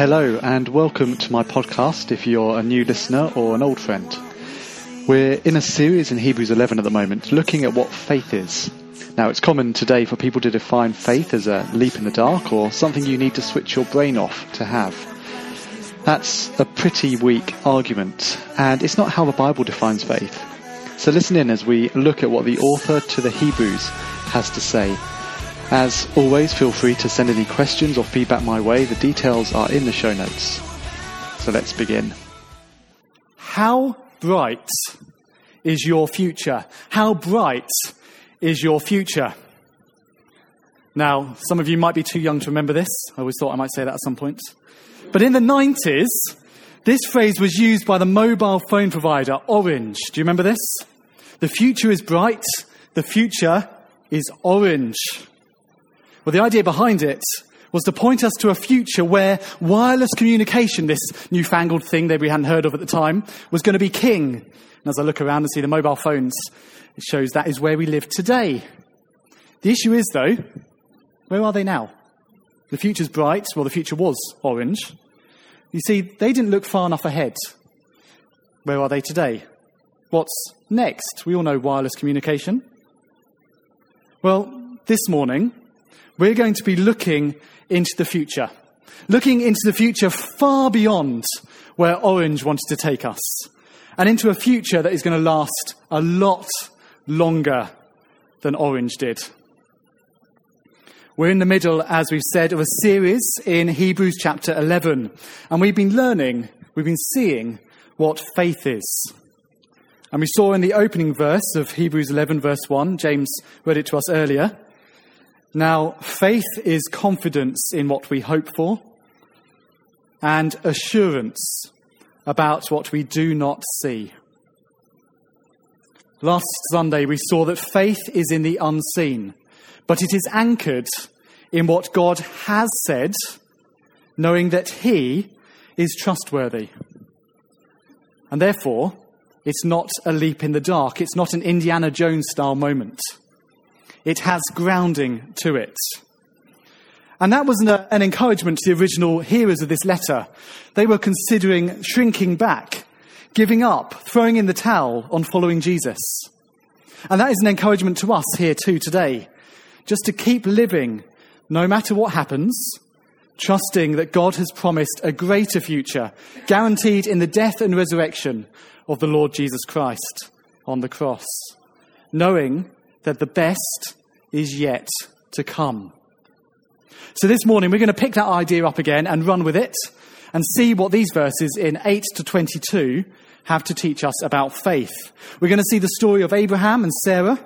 Hello, and welcome to my podcast if you're a new listener or an old friend. We're in a series in Hebrews 11 at the moment, looking at what faith is. Now, it's common today for people to define faith as a leap in the dark or something you need to switch your brain off to have. That's a pretty weak argument, and it's not how the Bible defines faith. So listen in as we look at what the author to the Hebrews has to say. As always, feel free to send any questions or feedback my way. The details are in the show notes. So let's begin. How bright is your future? How bright is your future? Now, some of you might be too young to remember this. I always thought I might say that at some point. But in the 90s, this phrase was used by the mobile phone provider Orange. Do you remember this? The future is bright. The future is orange. Well, the idea behind it was to point us to a future where wireless communication, this newfangled thing that we hadn't heard of at the time, was going to be king. And as I look around and see the mobile phones, it shows that is where we live today. The issue is, though, where are they now? The future's bright. Well, the future was orange. You see, they didn't look far enough ahead. Where are they today? What's next? We all know wireless communication. Well, this morning, we're going to be looking into the future. Looking into the future far beyond where Orange wanted to take us. And into a future that is going to last a lot longer than Orange did. We're in the middle, as we've said, of a series in Hebrews chapter 11. And we've been learning, we've been seeing what faith is. And we saw in the opening verse of Hebrews 11, verse 1, James read it to us earlier. Now, faith is confidence in what we hope for and assurance about what we do not see. Last Sunday, we saw that faith is in the unseen, but it is anchored in what God has said, knowing that He is trustworthy. And therefore, it's not a leap in the dark. It's not an Indiana Jones style moment. It has grounding to it. And that was an, uh, an, encouragement to the original hearers of this letter. They were considering shrinking back, giving up, throwing in the towel on following Jesus. And that is an encouragement to us here too today. Just to keep living no matter what happens, trusting that God has promised a greater future, guaranteed in the death and resurrection of the Lord Jesus Christ on the cross, knowing that the best is yet to come. So this morning we're going to pick that idea up again and run with it and see what these verses in 8 to 22 have to teach us about faith. We're going to see the story of Abraham and Sarah,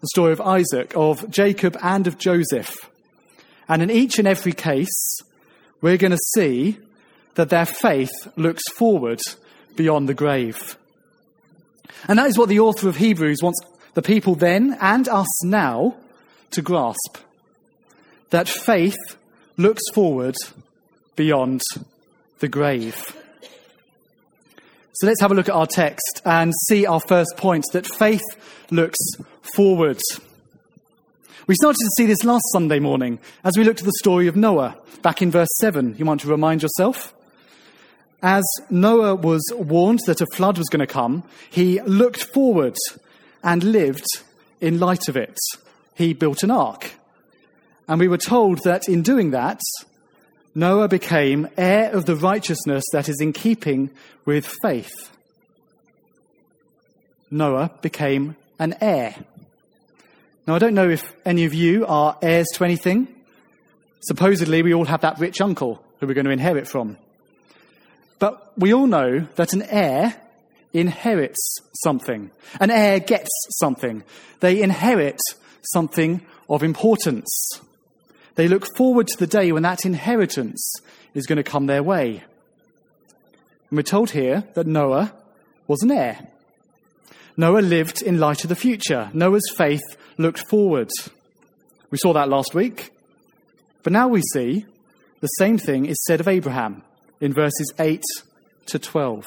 the story of Isaac, of Jacob and of Joseph. And in each and every case, we're going to see that their faith looks forward beyond the grave. And that is what the author of Hebrews wants the people then and us now to grasp. That faith looks forward beyond the grave. So let's have a look at our text and see our first point that faith looks forward. We started to see this last Sunday morning as we looked at the story of Noah back in verse 7. You want to remind yourself? As Noah was warned that a flood was going to come, he looked forward and lived in light of it. He built an ark. And we were told that in doing that, Noah became heir of the righteousness that is in keeping with faith. Noah became an heir. Now, I don't know if any of you are heirs to anything. Supposedly, we all have that rich uncle who we're going to inherit from. But we all know that an heir inherits something. An heir gets something. They inherit something of importance. They look forward to the day when that inheritance is going to come their way. And we're told here that Noah was an heir. Noah lived in light of the future. Noah's faith looked forward. We saw that last week. But now we see the same thing is said of Abraham in verses 8 to 12.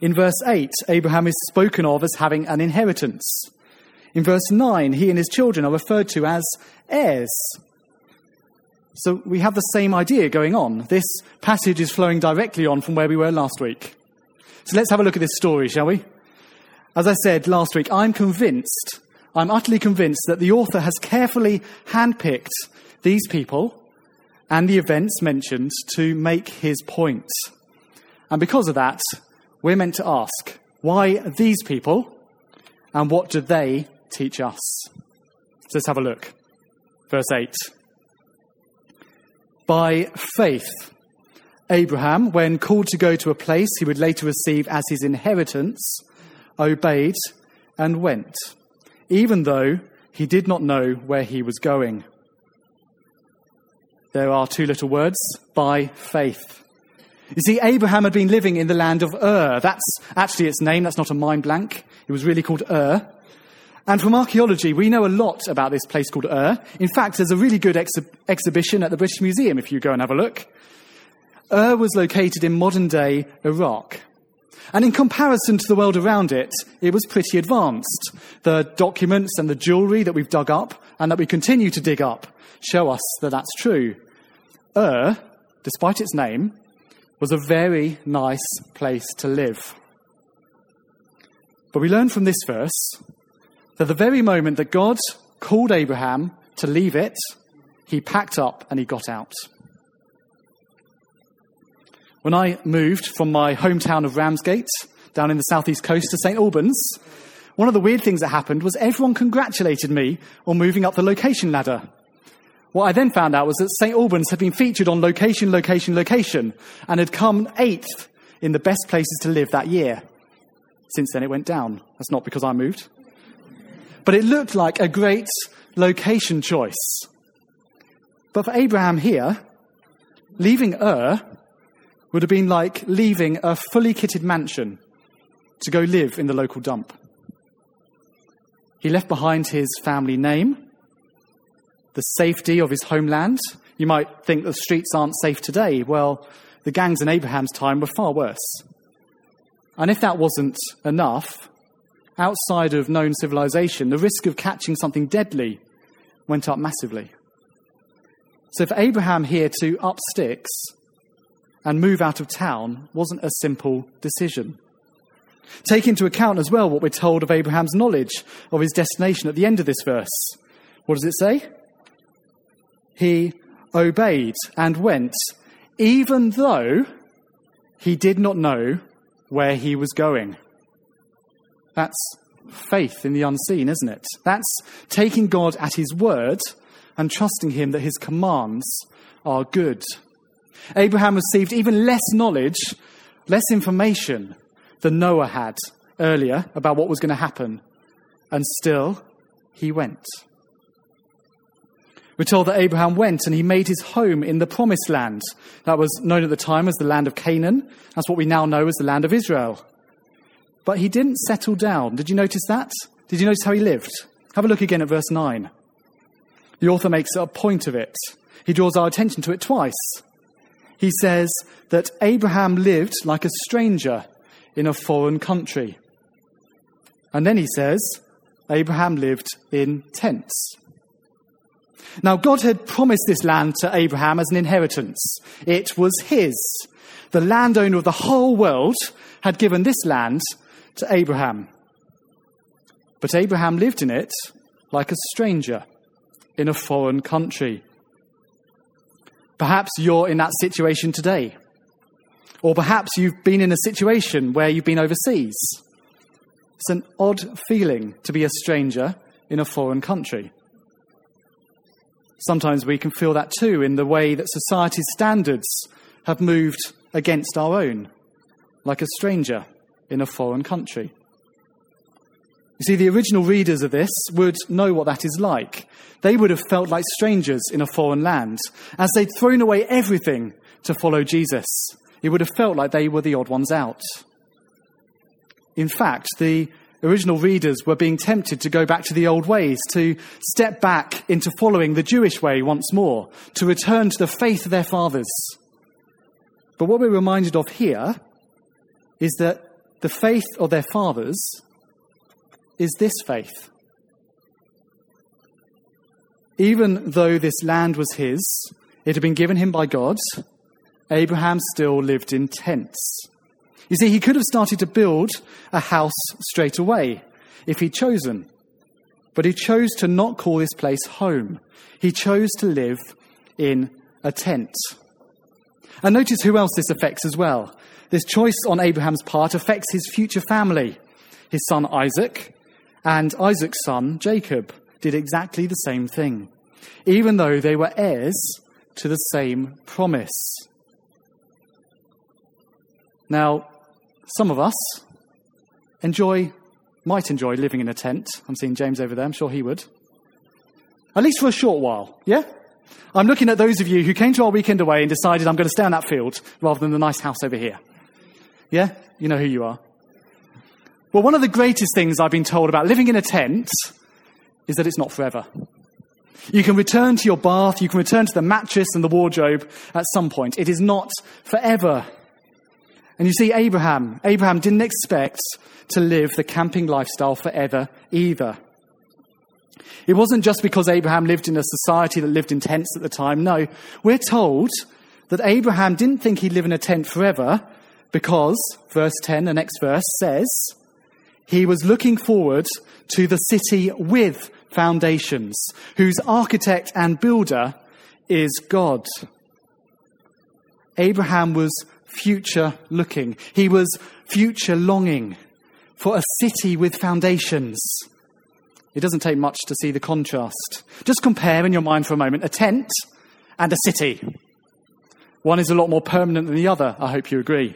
In verse 8, Abraham is spoken of as having an inheritance. In verse 9, he and his children are referred to as heirs. So we have the same idea going on. This passage is flowing directly on from where we were last week. So let's have a look at this story, shall we? As I said last week, I'm convinced, I'm utterly convinced that the author has carefully handpicked these people and the events mentioned to make his point. And because of that, we're meant to ask why these people and what do they teach us? So let's have a look. Verse 8. By faith, Abraham, when called to go to a place he would later receive as his inheritance, obeyed and went, even though he did not know where he was going. There are two little words by faith. You see, Abraham had been living in the land of Ur. That's actually its name. That's not a mind blank. It was really called Ur. And from archaeology, we know a lot about this place called Ur. In fact, there's a really good ex- exhibition at the British Museum if you go and have a look. Ur was located in modern day Iraq. And in comparison to the world around it, it was pretty advanced. The documents and the jewelry that we've dug up and that we continue to dig up show us that that's true. Ur, despite its name, was a very nice place to live. But we learn from this verse that the very moment that God called Abraham to leave it, he packed up and he got out. When I moved from my hometown of Ramsgate down in the southeast coast to St. Albans, one of the weird things that happened was everyone congratulated me on moving up the location ladder. What I then found out was that St. Albans had been featured on location, location, location, and had come eighth in the best places to live that year. Since then, it went down. That's not because I moved. But it looked like a great location choice. But for Abraham here, leaving Ur would have been like leaving a fully kitted mansion to go live in the local dump. He left behind his family name, the safety of his homeland. You might think the streets aren't safe today. Well, the gangs in Abraham's time were far worse. And if that wasn't enough, outside of known civilization, the risk of catching something deadly went up massively. So for Abraham here to up sticks and move out of town wasn't a simple decision. Take into account as well what we're told of Abraham's knowledge of his destination at the end of this verse. What does it say? He obeyed and went, even though he did not know where he was going. That's faith in the unseen, isn't it? That's taking God at his word and trusting him that his commands are good. Abraham received even less knowledge, less information than Noah had earlier about what was going to happen, and still he went. We're told that Abraham went and he made his home in the promised land. That was known at the time as the land of Canaan. That's what we now know as the land of Israel. But he didn't settle down. Did you notice that? Did you notice how he lived? Have a look again at verse 9. The author makes a point of it. He draws our attention to it twice. He says that Abraham lived like a stranger in a foreign country. And then he says, Abraham lived in tents. Now, God had promised this land to Abraham as an inheritance. It was his. The landowner of the whole world had given this land to Abraham. But Abraham lived in it like a stranger in a foreign country. Perhaps you're in that situation today. Or perhaps you've been in a situation where you've been overseas. It's an odd feeling to be a stranger in a foreign country. Sometimes we can feel that too in the way that society's standards have moved against our own, like a stranger in a foreign country. You see, the original readers of this would know what that is like. They would have felt like strangers in a foreign land, as they'd thrown away everything to follow Jesus. It would have felt like they were the odd ones out. In fact, the original readers were being tempted to go back to the old ways, to step back into following the Jewish way once more, to return to the faith of their fathers. But what we're reminded of here is that the faith of their fathers is this faith. Even though this land was his, It had been given him by God. Abraham still lived in tents. You see, he could have started to build a house straight away if he'd chosen. But he chose to not call this place home. He chose to live in a tent. And notice who else this affects as well. This choice on Abraham's part affects his future family. His son Isaac and Isaac's son Jacob did exactly the same thing, even though they were heirs to the same promise. Now, some of us enjoy, might enjoy living in a tent. I'm seeing James over there. I'm sure he would. At least for a short while, yeah? I'm looking at those of you who came to our weekend away and decided I'm going to stay on that field rather than the nice house over here. Yeah? You know who you are. Well, one of the greatest things I've been told about living in a tent is that it's not forever. You can return to your bath, you can return to the mattress and the wardrobe at some point. It is not forever. And you see, Abraham, Abraham didn't expect to live the camping lifestyle forever either. It wasn't just because Abraham lived in a society that lived in tents at the time. No, we're told that Abraham didn't think he'd live in a tent forever because, verse 10, the next verse says, he was looking forward to the city with foundations, whose architect and builder is God. Abraham was future looking. He was future longing for a city with foundations. It doesn't take much to see the contrast. Just compare in your mind for a moment a tent and a city. One is a lot more permanent than the other, I hope you agree.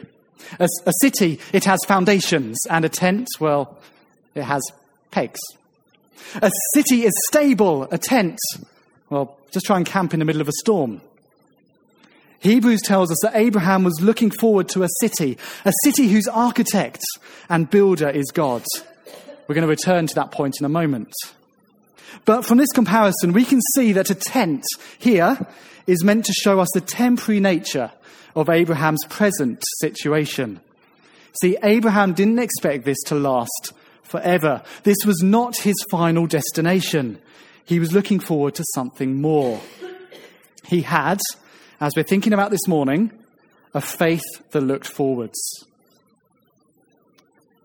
A, a city, it has foundations, and a tent, well, it has pegs. A city is stable, a tent, well, just try and camp in the middle of a storm. Hebrews tells us that Abraham was looking forward to a city, a city whose architect and builder is God. We're going to return to that point in a moment. But from this comparison, we can see that a tent here is meant to show us the temporary nature of Abraham's present situation. See, Abraham didn't expect this to last forever. This was not his final destination. He was looking forward to something more. He had, as we're thinking about this morning, a faith that looked forwards.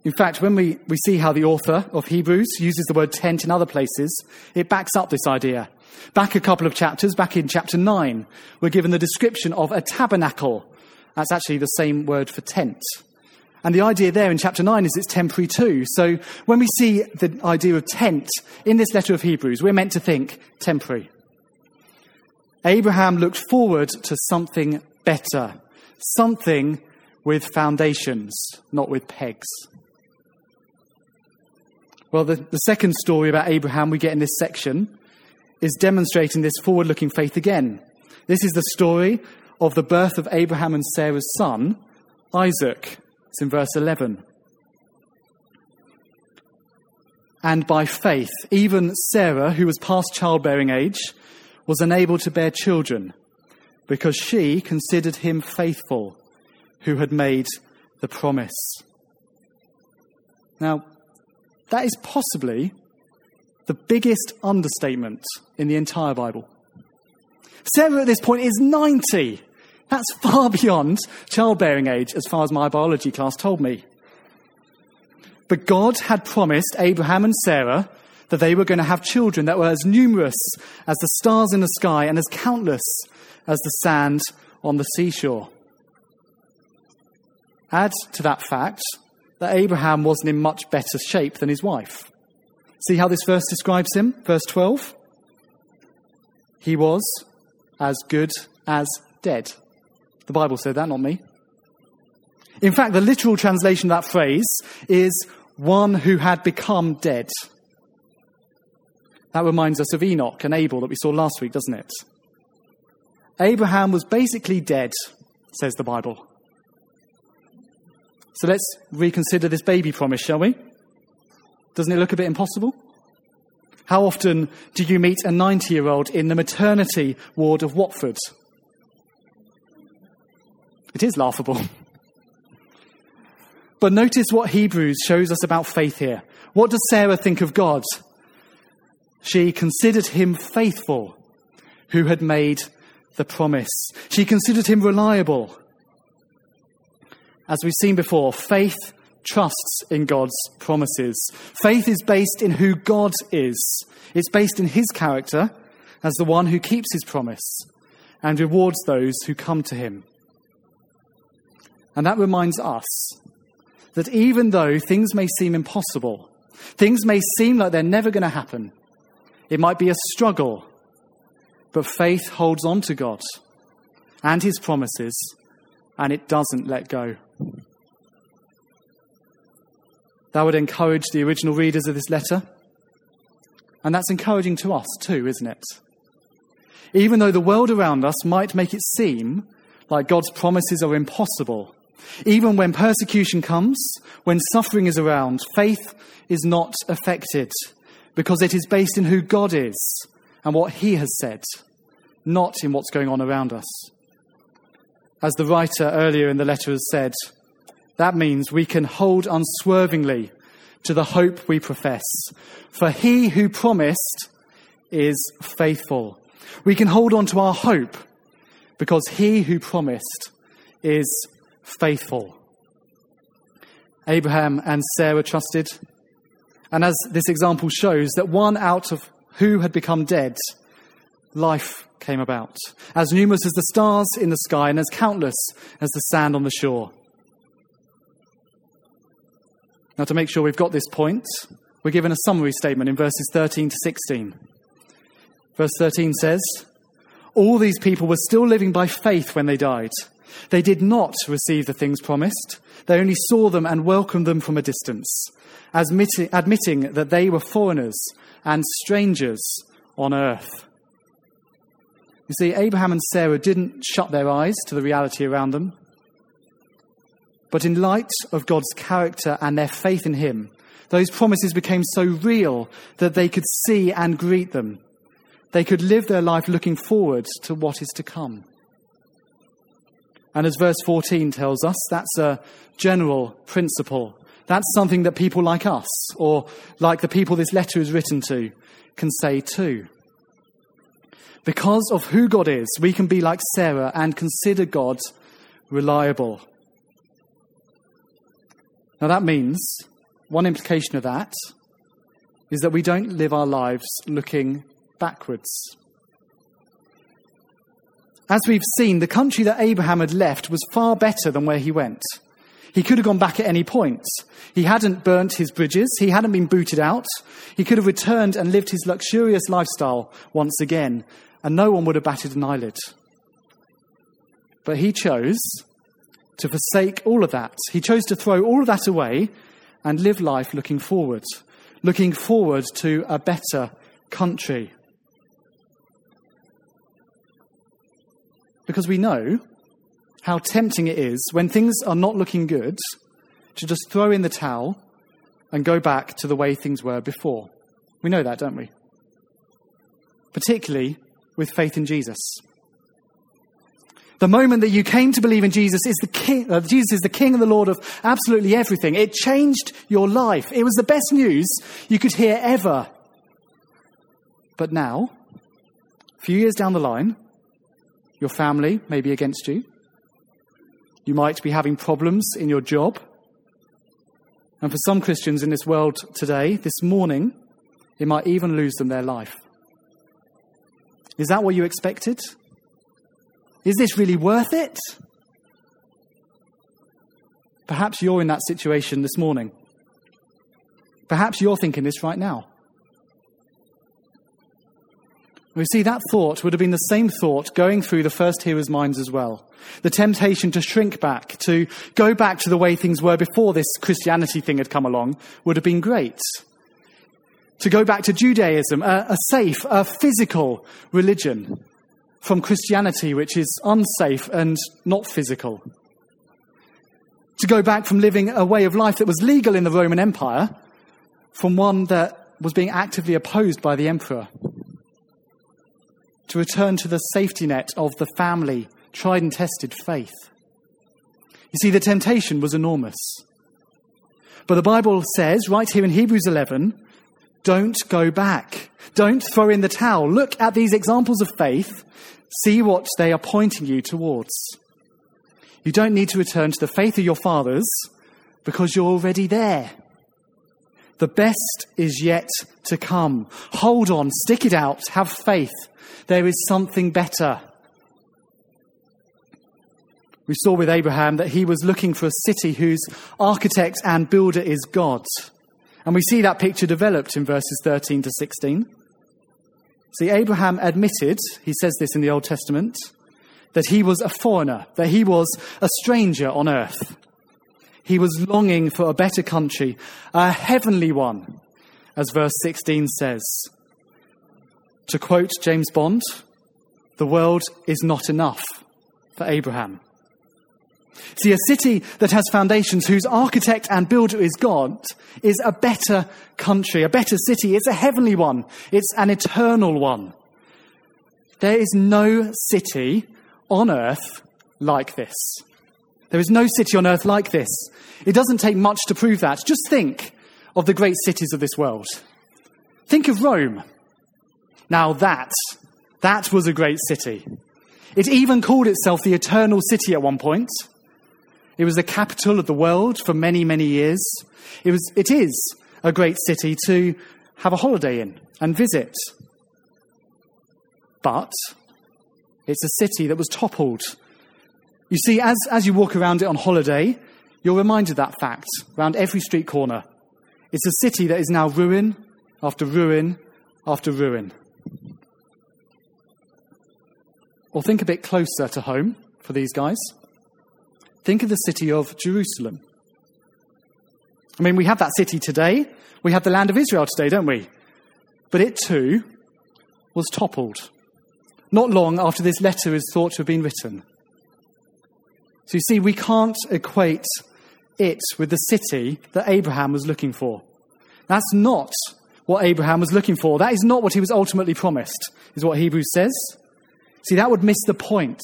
In fact, when we, we see how the author of Hebrews uses the word tent in other places, it backs up this idea. Back a couple of chapters, back in chapter 9, we're given the description of a tabernacle. That's actually the same word for tent. And the idea there in chapter 9 is it's temporary too. So when we see the idea of tent in this letter of Hebrews, we're meant to think temporary. Abraham looked forward to something better, something with foundations, not with pegs. Well, the, the second story about Abraham we get in this section is demonstrating this forward looking faith again. This is the story of the birth of Abraham and Sarah's son, Isaac. It's in verse 11. And by faith, even Sarah, who was past childbearing age, was unable to bear children because she considered him faithful who had made the promise. Now, that is possibly the biggest understatement in the entire Bible. Sarah at this point is 90. That's far beyond childbearing age, as far as my biology class told me. But God had promised Abraham and Sarah that they were going to have children that were as numerous as the stars in the sky and as countless as the sand on the seashore. Add to that fact that Abraham wasn't in much better shape than his wife. See how this verse describes him? Verse 12. He was as good as dead. The Bible said that, not me. In fact, the literal translation of that phrase is one who had become dead. That reminds us of Enoch and Abel that we saw last week, doesn't it? Abraham was basically dead, says the Bible. So let's reconsider this baby promise, shall we? Doesn't it look a bit impossible? How often do you meet a 90 year old in the maternity ward of Watford? It is laughable. But notice what Hebrews shows us about faith here. What does Sarah think of God? She considered him faithful who had made the promise. She considered him reliable. As we've seen before, faith trusts in God's promises. Faith is based in who God is. It's based in his character as the one who keeps his promise and rewards those who come to him. And that reminds us that even though things may seem impossible, things may seem like they're never going to happen, it might be a struggle, but faith holds on to God and his promises and it doesn't let go. That would encourage the original readers of this letter. And that's encouraging to us too, isn't it? Even though the world around us might make it seem like God's promises are impossible, even when persecution comes, when suffering is around, faith is not affected because it is based in who God is and what He has said, not in what's going on around us. As the writer earlier in the letter has said, that means we can hold unswervingly to the hope we profess. For he who promised is faithful. We can hold on to our hope because he who promised is faithful. Abraham and Sarah trusted. And as this example shows, that one out of who had become dead, life came about, as numerous as the stars in the sky and as countless as the sand on the shore. Now, to make sure we've got this point, we're given a summary statement in verses 13 to 16. Verse 13 says, All these people were still living by faith when they died. They did not receive the things promised, they only saw them and welcomed them from a distance, admitting that they were foreigners and strangers on earth. You see, Abraham and Sarah didn't shut their eyes to the reality around them. But in light of God's character and their faith in Him, those promises became so real that they could see and greet them. They could live their life looking forward to what is to come. And as verse 14 tells us, that's a general principle. That's something that people like us, or like the people this letter is written to, can say too. Because of who God is, we can be like Sarah and consider God reliable. Now, that means one implication of that is that we don't live our lives looking backwards. As we've seen, the country that Abraham had left was far better than where he went. He could have gone back at any point. He hadn't burnt his bridges. He hadn't been booted out. He could have returned and lived his luxurious lifestyle once again, and no one would have batted an eyelid. But he chose to forsake all of that. He chose to throw all of that away and live life looking forward, looking forward to a better country. Because we know how tempting it is when things are not looking good to just throw in the towel and go back to the way things were before. We know that, don't we? Particularly with faith in Jesus. The moment that you came to believe in Jesus is the king, uh, Jesus is the king and the Lord of absolutely everything. It changed your life. It was the best news you could hear ever. But now, a few years down the line, your family may be against you. You might be having problems in your job. And for some Christians in this world today, this morning, it might even lose them their life. Is that what you expected? Is this really worth it? Perhaps you're in that situation this morning. Perhaps you're thinking this right now. We see that thought would have been the same thought going through the first hearers' minds as well. The temptation to shrink back, to go back to the way things were before this Christianity thing had come along, would have been great. To go back to Judaism, a, a safe, a physical religion, from Christianity, which is unsafe and not physical. To go back from living a way of life that was legal in the Roman Empire from one that was being actively opposed by the emperor. To return to the safety net of the family, tried and tested faith. You see, the temptation was enormous. But the Bible says, right here in Hebrews 11, don't go back. Don't throw in the towel. Look at these examples of faith See what they are pointing you towards. You don't need to return to the faith of your fathers because you're already there. The best is yet to come. Hold on, stick it out, have faith. There is something better. We saw with Abraham that he was looking for a city whose architect and builder is God. And we see that picture developed in verses 13 to 16. See, Abraham admitted, he says this in the Old Testament, that he was a foreigner, that he was a stranger on earth. He was longing for a better country, a heavenly one, as verse 16 says. To quote James Bond, the world is not enough for Abraham. See, a city that has foundations, whose architect and builder is God, is a better country, a better city. It's a heavenly one, it's an eternal one. There is no city on earth like this. There is no city on earth like this. It doesn't take much to prove that. Just think of the great cities of this world. Think of Rome. Now that, that was a great city. It even called itself the Eternal City at one point. It was the capital of the world for many, many years. It, was, it is a great city to have a holiday in and visit. But it's a city that was toppled. You see, as, as you walk around it on holiday, you're reminded of that fact around every street corner. It's a city that is now ruin after ruin after ruin. Or think a bit closer to home for these guys. Think of the city of Jerusalem. I mean, we have that city today. We have the land of Israel today, don't we? But it too was toppled. Not long after this letter is thought to have been written. So you see, we can't equate it with the city that Abraham was looking for. That's not what Abraham was looking for. That is not what he was ultimately promised, is what Hebrews says. See, that would miss the point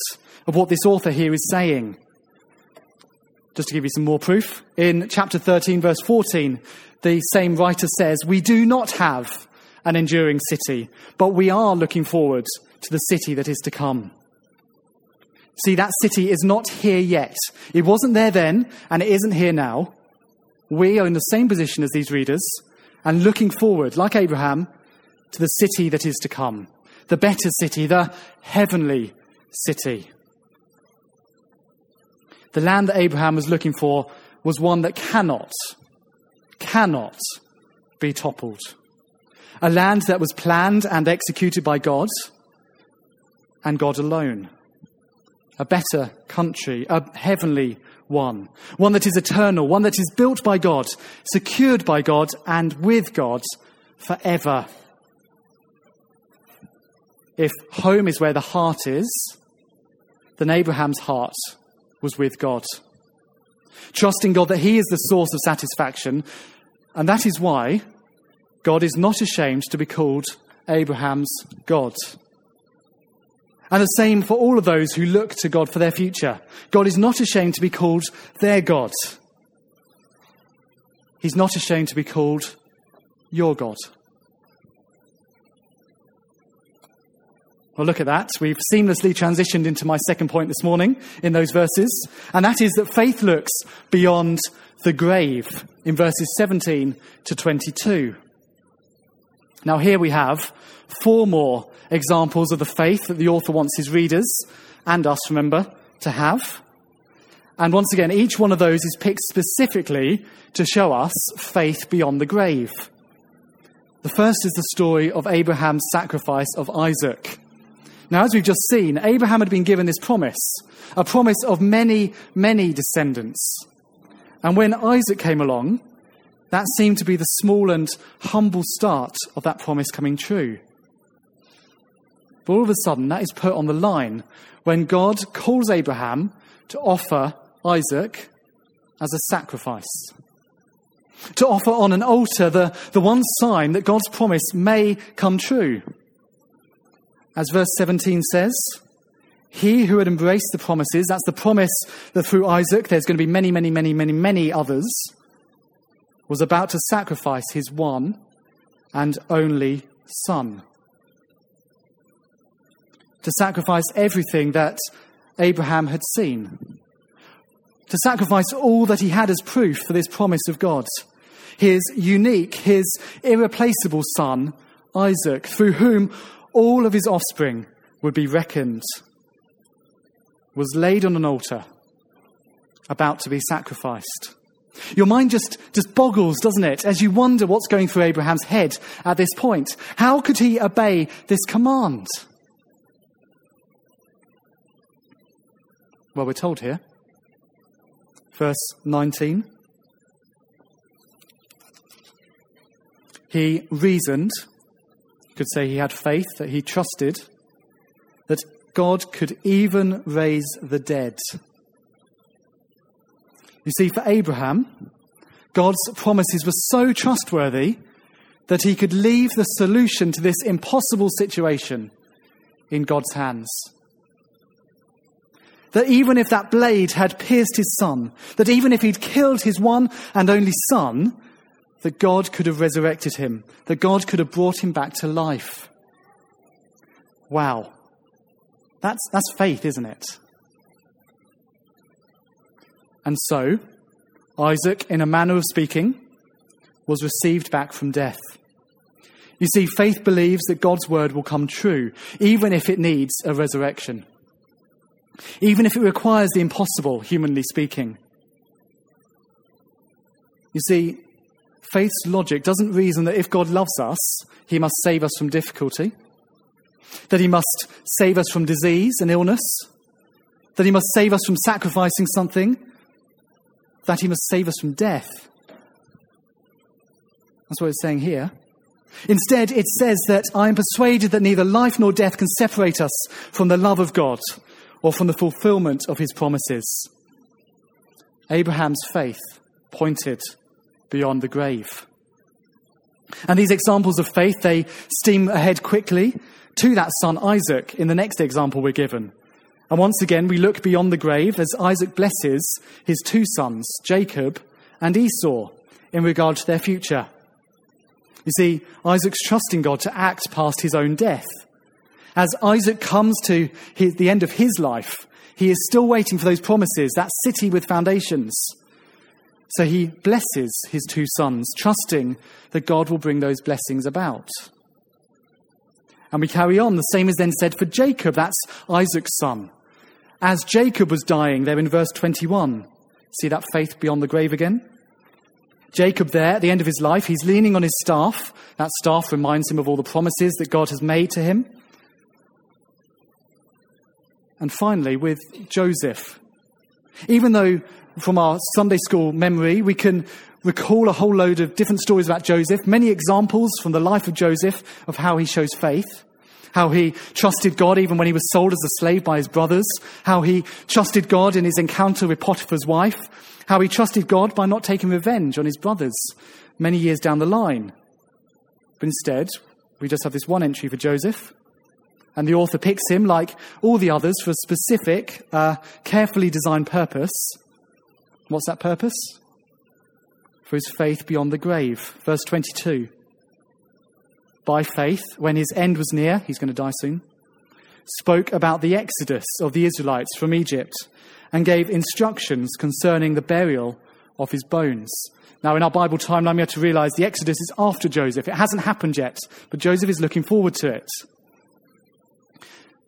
of what this author here is saying. Just to give you some more proof, in chapter 13, verse 14, the same writer says, We do not have an enduring city, but we are looking forward to the city that is to come. See, that city is not here yet. It wasn't there then, and it isn't here now. We are in the same position as these readers, and looking forward, like Abraham, to the city that is to come. The better city, the heavenly city. The land that Abraham was looking for was one that cannot, cannot be toppled. A land that was planned and executed by God and God alone. A better country, a heavenly one. One that is eternal, one that is built by God, secured by God, and with God forever. If home is where the heart is, then Abraham's heart was with God. Trusting God that He is the source of satisfaction. And that is why God is not ashamed to be called Abraham's God. And the same for all of those who look to God for their future. God is not ashamed to be called their God. He's not ashamed to be called your God. Well, look at that. We've seamlessly transitioned into my second point this morning in those verses, and that is that faith looks beyond the grave in verses 17 to 22. Now, here we have four more examples of the faith that the author wants his readers and us, remember, to have. And once again, each one of those is picked specifically to show us faith beyond the grave. The first is the story of Abraham's sacrifice of Isaac. Now, as we've just seen, Abraham had been given this promise, a promise of many, many descendants. And when Isaac came along, that seemed to be the small and humble start of that promise coming true. But all of a sudden, that is put on the line when God calls Abraham to offer Isaac as a sacrifice. To offer on an altar the, the one sign that God's promise may come true. As verse 17 says, he who had embraced the promises, that's the promise that through Isaac there's going to be many, many, many, many, many others, was about to sacrifice his one and only son. to sacrifice everything that Abraham had seen, to sacrifice all that he had as proof for this promise of God his unique, his irreplaceable son, Isaac, through whom all of his offspring would be reckoned, was laid on an altar, about to be sacrificed. Your mind just, just boggles, doesn't it, as you wonder what's going through Abraham's head at this point. How could he obey this command? Well, we're told here. Verse 19. He reasoned, could say he had faith, that he trusted that God could even raise the dead. You see, for Abraham, God's promises were so trustworthy that he could leave the solution to this impossible situation in God's hands. That even if that blade had pierced his son, that even if he'd killed his one and only son, that God could have resurrected him, that God could have brought him back to life. Wow. That's, that's faith, isn't it? And so, Isaac, in a manner of speaking, was received back from death. You see, faith believes that God's word will come true, even if it needs a resurrection, even if it requires the impossible, humanly speaking. You see, faith's logic doesn't reason that if God loves us, he must save us from difficulty, that he must save us from disease and illness, that he must save us from sacrificing something, that he must save us from death. That's what it's saying here. Instead, it says that I am persuaded that neither life nor death can separate us from the love of God or from the fulfillment of his promises. Abraham's faith pointed beyond the grave. And these examples of faith, they steam ahead quickly to that son Isaac in the next example we're given. And once again, we look beyond the grave as Isaac blesses his two sons, Jacob and Esau, in regard to their future. You see, Isaac's trusting God to act past his own death. As Isaac comes to his, the end of his life, he is still waiting for those promises, that city with foundations. So he blesses his two sons, trusting that God will bring those blessings about. And we carry on. The same is then said for Jacob. That's Isaac's son. As Jacob was dying, there in verse 21. See that faith beyond the grave again? Jacob, there at the end of his life, he's leaning on his staff. That staff reminds him of all the promises that God has made to him. And finally, with Joseph. Even though from our Sunday school memory, we can recall a whole load of different stories about Joseph, many examples from the life of Joseph of how he shows faith how he trusted God even when he was sold as a slave by his brothers, how he trusted God in his encounter with Potiphar's wife, how he trusted God by not taking revenge on his brothers many years down the line. But instead, we just have this one entry for Joseph, and the author picks him, like all the others, for a specific, uh, carefully designed purpose. What's that purpose? For his faith beyond the grave. Verse 22 by faith, when his end was near, he's going to die soon, spoke about the exodus of the Israelites from Egypt and gave instructions concerning the burial of his bones. Now, in our Bible timeline, we have to realize the exodus is after Joseph. It hasn't happened yet, but Joseph is looking forward to it.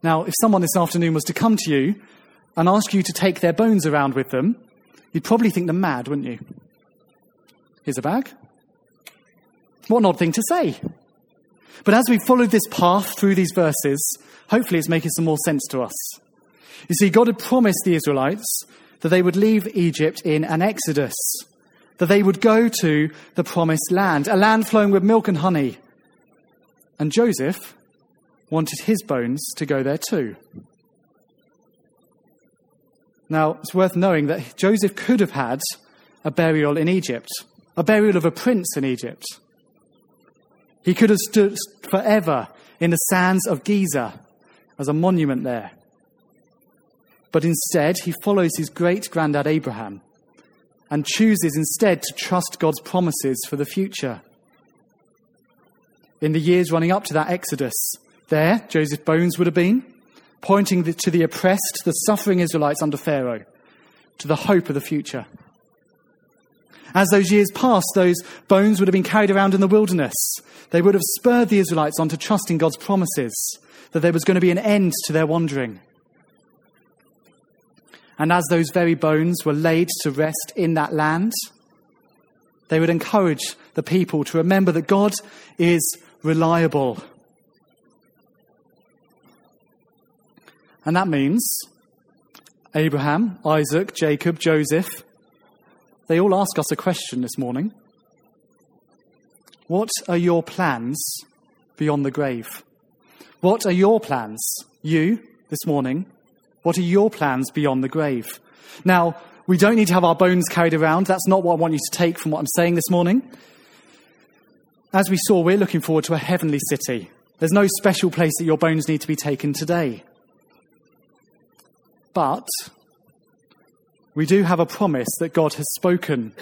Now, if someone this afternoon was to come to you and ask you to take their bones around with them, you'd probably think them mad, wouldn't you? Here's a bag. What an odd thing to say. But as we've followed this path through these verses, hopefully it's making some more sense to us. You see, God had promised the Israelites that they would leave Egypt in an exodus, that they would go to the promised land, a land flowing with milk and honey. And Joseph wanted his bones to go there too. Now, it's worth knowing that Joseph could have had a burial in Egypt, a burial of a prince in Egypt. He could have stood forever in the sands of Giza as a monument there. But instead, he follows his great granddad Abraham and chooses instead to trust God's promises for the future. In the years running up to that Exodus, there, Joseph's bones would have been, pointing to the oppressed, the suffering Israelites under Pharaoh, to the hope of the future. As those years passed, those bones would have been carried around in the wilderness. They would have spurred the Israelites on to trust in God's promises, that there was going to be an end to their wandering. And as those very bones were laid to rest in that land, they would encourage the people to remember that God is reliable. And that means Abraham, Isaac, Jacob, Joseph, they all ask us a question this morning. What are your plans beyond the grave? What are your plans, you, this morning? What are your plans beyond the grave? Now, we don't need to have our bones carried around. That's not what I want you to take from what I'm saying this morning. As we saw, we're looking forward to a heavenly city. There's no special place that your bones need to be taken today. But we do have a promise that God has spoken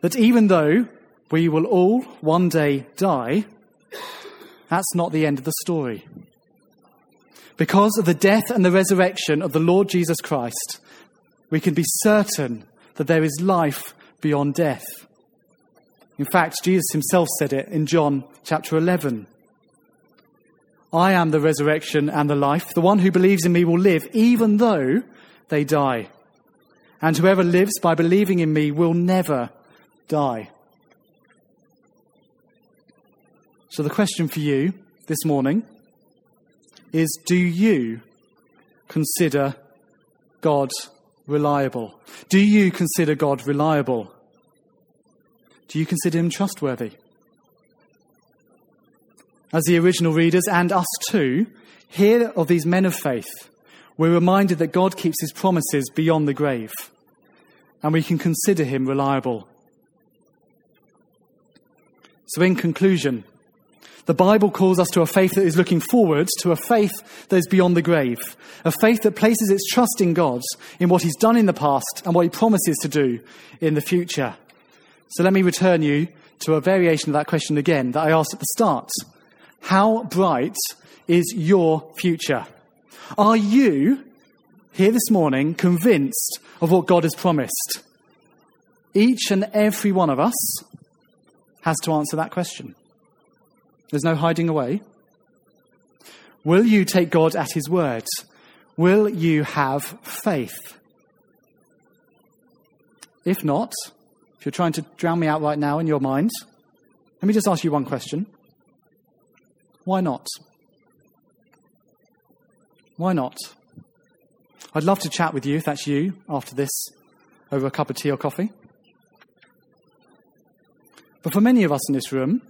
that even though we will all one day die, that's not the end of the story. Because of the death and the resurrection of the Lord Jesus Christ, we can be certain that there is life beyond death. In fact, Jesus himself said it in John chapter 11. I am the resurrection and the life. The one who believes in me will live even though they die. And whoever lives by believing in me will never die. So, the question for you this morning is Do you consider God reliable? Do you consider God reliable? Do you consider him trustworthy? As the original readers and us too hear of these men of faith we're reminded that God keeps his promises beyond the grave, and we can consider him reliable. So, in conclusion, the Bible calls us to a faith that is looking forward, to a faith that is beyond the grave, a faith that places its trust in God, in what He's done in the past and what He promises to do in the future. So let me return you to a variation of that question again that I asked at the start. How bright is your future? Are you, here this morning, convinced of what God has promised? Each and every one of us has to answer that question. There's no hiding away. Will you take God at His word? Will you have faith? If not, if you're trying to drown me out right now in your mind, let me just ask you one question. Why not? Why not? I'd love to chat with you, if that's you, after this, over a cup of tea or coffee. But for many of us in this room,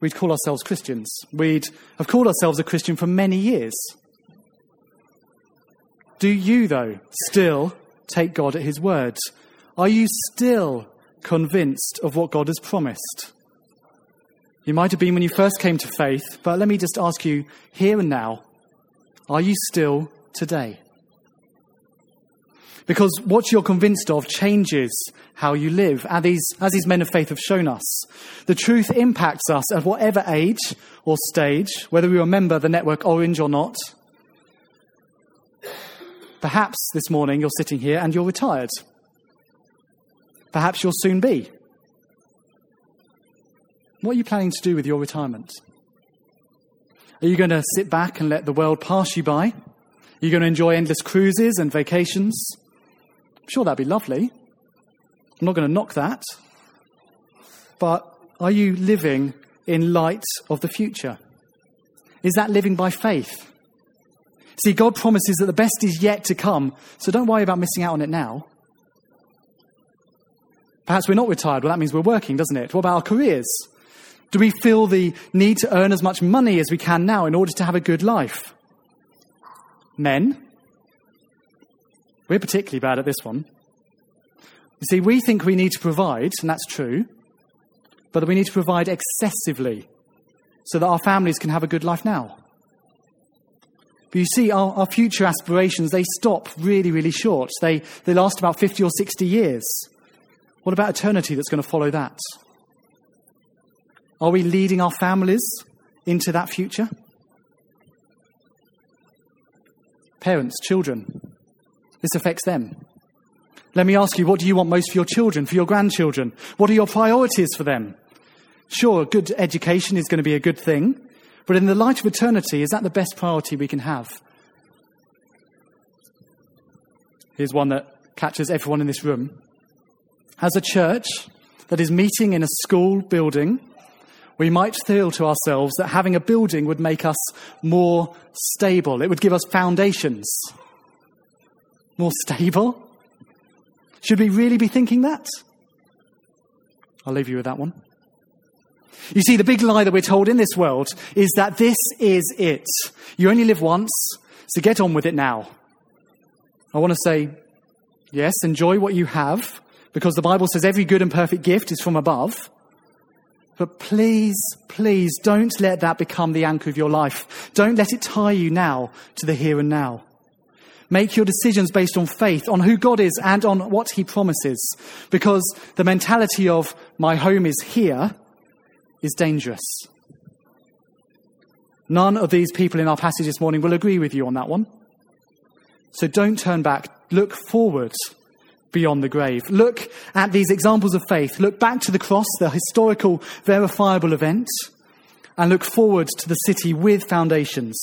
we'd call ourselves Christians. We'd have called ourselves a Christian for many years. Do you, though, still take God at His word? Are you still convinced of what God has promised? You might have been when you first came to faith, but let me just ask you here and now are you still today? Because what you're convinced of changes how you live, as these, as these men of faith have shown us. The truth impacts us at whatever age or stage, whether we remember the network orange or not. Perhaps this morning you're sitting here and you're retired. Perhaps you'll soon be. What are you planning to do with your retirement? Are you going to sit back and let the world pass you by? Are you going to enjoy endless cruises and vacations? I'm sure that'd be lovely. I'm not going to knock that. But are you living in light of the future? Is that living by faith? See, God promises that the best is yet to come, so don't worry about missing out on it now. Perhaps we're not retired. Well, that means we're working, doesn't it? What about our careers? Do we feel the need to earn as much money as we can now in order to have a good life? Men, we're particularly bad at this one. You see, we think we need to provide, and that's true, but that we need to provide excessively so that our families can have a good life now. But you see, our, our future aspirations, they stop really, really short. They, they last about 50 or 60 years. What about eternity that's going to follow that? Are we leading our families into that future? Parents, children, this affects them. Let me ask you, what do you want most for your children, for your grandchildren? What are your priorities for them? Sure, good education is going to be a good thing, but in the light of eternity, is that the best priority we can have? Here's one that catches everyone in this room. As a church that is meeting in a school building, we might feel to ourselves that having a building would make us more stable. It would give us foundations. More stable? Should we really be thinking that? I'll leave you with that one. You see, the big lie that we're told in this world is that this is it. You only live once, so get on with it now. I want to say, yes, enjoy what you have, because the Bible says every good and perfect gift is from above. But please, please don't let that become the anchor of your life. Don't let it tie you now to the here and now. Make your decisions based on faith, on who God is and on what He promises. Because the mentality of my home is here is dangerous. None of these people in our passage this morning will agree with you on that one. So don't turn back. Look forward beyond the grave. Look at these examples of faith. Look back to the cross, the historical, verifiable event, and look forward to the city with foundations,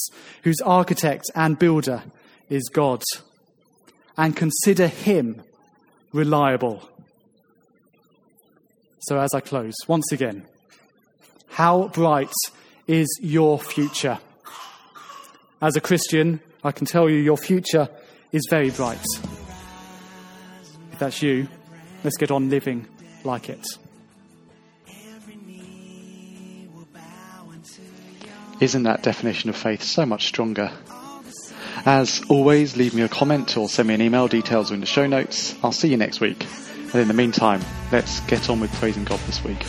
whose architect and builder is God. And consider him reliable. So, as I close, once again, how bright is your future? As a Christian, I can tell you your future is very bright. If that's you, let's get on living like it. Isn't that definition of faith so much stronger? As always, leave me a comment or send me an email. Details are in the show notes. I'll see you next week. And in the meantime, let's get on with praising God this week.